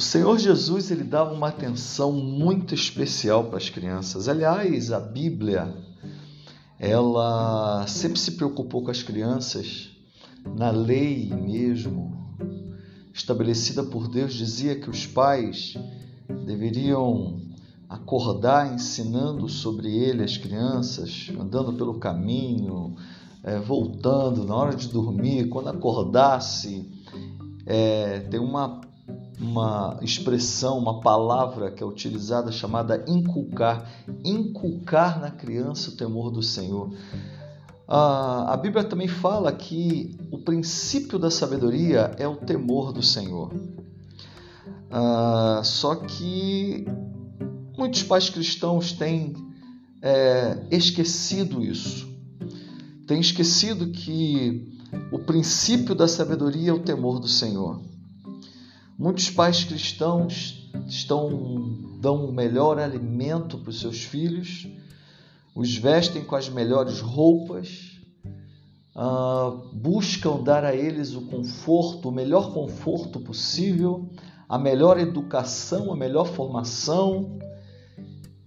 O Senhor Jesus ele dava uma atenção muito especial para as crianças. Aliás, a Bíblia ela sempre se preocupou com as crianças. Na lei mesmo estabelecida por Deus dizia que os pais deveriam acordar ensinando sobre ele as crianças, andando pelo caminho, é, voltando na hora de dormir, quando acordasse, é, tem uma uma expressão, uma palavra que é utilizada chamada inculcar, inculcar na criança o temor do Senhor. a Bíblia também fala que o princípio da sabedoria é o temor do Senhor. Ah, só que muitos pais cristãos têm é, esquecido isso, têm esquecido que o princípio da sabedoria é o temor do Senhor. Muitos pais cristãos estão dão o melhor alimento para os seus filhos, os vestem com as melhores roupas, uh, buscam dar a eles o conforto, o melhor conforto possível, a melhor educação, a melhor formação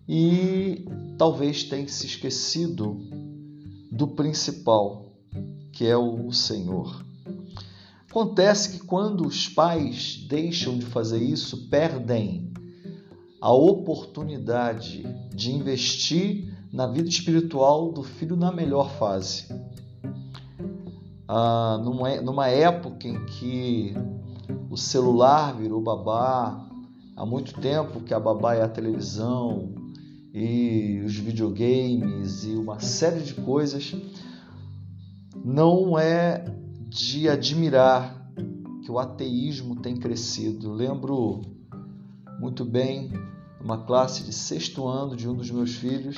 e talvez tenham se esquecido do principal, que é o Senhor. Acontece que quando os pais deixam de fazer isso, perdem a oportunidade de investir na vida espiritual do filho na melhor fase. Ah, numa, numa época em que o celular virou babá, há muito tempo que a babá é a televisão e os videogames e uma série de coisas, não é de admirar que o ateísmo tem crescido. lembro muito bem uma classe de sexto ano de um dos meus filhos,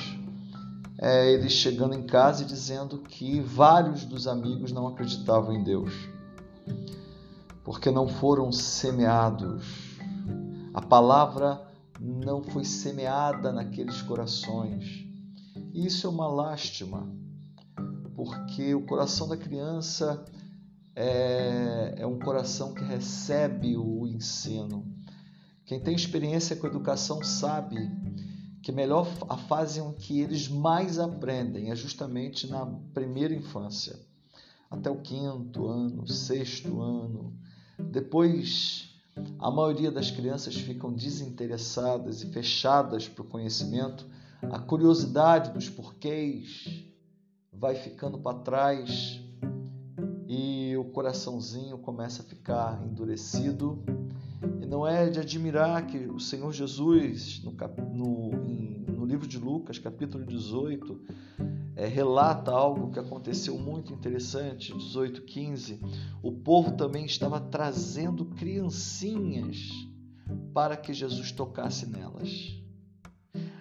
é, ele chegando em casa e dizendo que vários dos amigos não acreditavam em Deus, porque não foram semeados. A palavra não foi semeada naqueles corações. E isso é uma lástima, porque o coração da criança é, é um coração que recebe o ensino. Quem tem experiência com educação sabe que melhor a fase em que eles mais aprendem é justamente na primeira infância, até o quinto ano, sexto ano. Depois, a maioria das crianças ficam desinteressadas e fechadas para o conhecimento. A curiosidade dos porquês vai ficando para trás coraçãozinho começa a ficar endurecido. E não é de admirar que o Senhor Jesus, no, no, no livro de Lucas, capítulo 18, é, relata algo que aconteceu muito interessante, 18, 15. O povo também estava trazendo criancinhas para que Jesus tocasse nelas.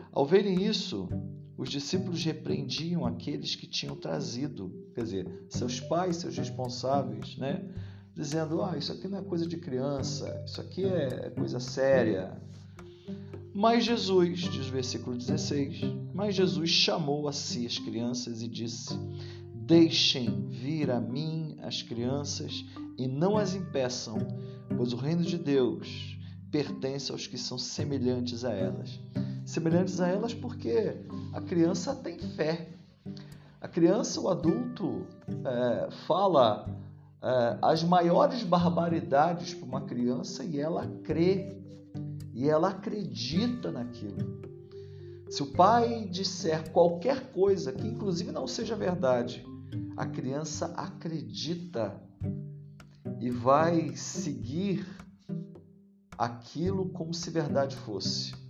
Ao verem isso, os discípulos repreendiam aqueles que tinham trazido, quer dizer, seus pais, seus responsáveis, né? dizendo: ah, isso aqui não é coisa de criança, isso aqui é coisa séria. Mas Jesus, diz o versículo 16, mas Jesus chamou a si as crianças e disse: Deixem vir a mim as crianças e não as impeçam, pois o reino de Deus pertence aos que são semelhantes a elas semelhantes a elas porque a criança tem fé. A criança, o adulto, é, fala é, as maiores barbaridades para uma criança e ela crê, e ela acredita naquilo. Se o pai disser qualquer coisa que, inclusive, não seja verdade, a criança acredita e vai seguir aquilo como se verdade fosse.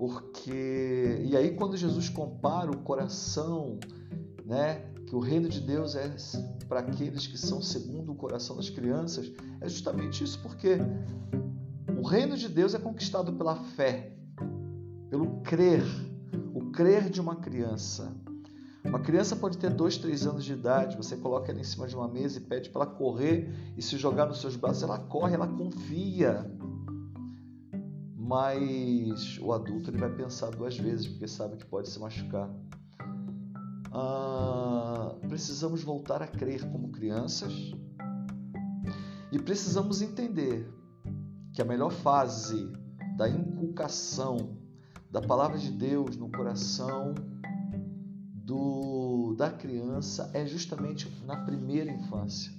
Porque e aí quando Jesus compara o coração, né, que o reino de Deus é para aqueles que são segundo o coração das crianças, é justamente isso, porque o reino de Deus é conquistado pela fé, pelo crer, o crer de uma criança. Uma criança pode ter dois, três anos de idade, você coloca ela em cima de uma mesa e pede para ela correr e se jogar nos seus braços, ela corre, ela confia mas o adulto ele vai pensar duas vezes porque sabe que pode se machucar. Ah, precisamos voltar a crer como crianças e precisamos entender que a melhor fase da inculcação da palavra de Deus no coração do, da criança é justamente na primeira infância.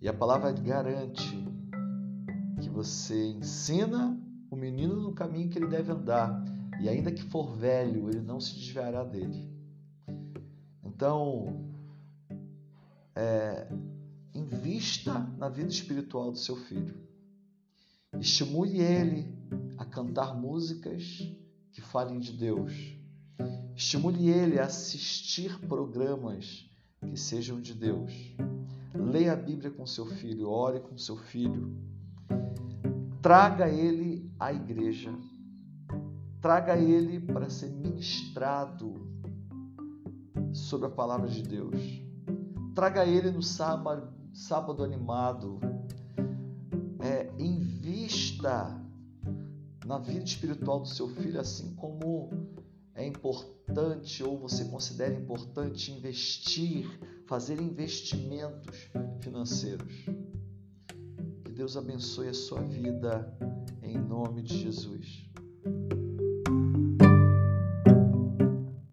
E a palavra garante você ensina o menino no caminho que ele deve andar, e ainda que for velho, ele não se desviará dele. Então, é, invista na vida espiritual do seu filho. Estimule ele a cantar músicas que falem de Deus. Estimule ele a assistir programas que sejam de Deus. Leia a Bíblia com seu filho, ore com seu filho. Traga ele à igreja. Traga ele para ser ministrado sobre a palavra de Deus. Traga ele no sábado, sábado animado. É, invista na vida espiritual do seu filho, assim como é importante ou você considera importante investir, fazer investimentos financeiros. Deus abençoe a sua vida em nome de Jesus.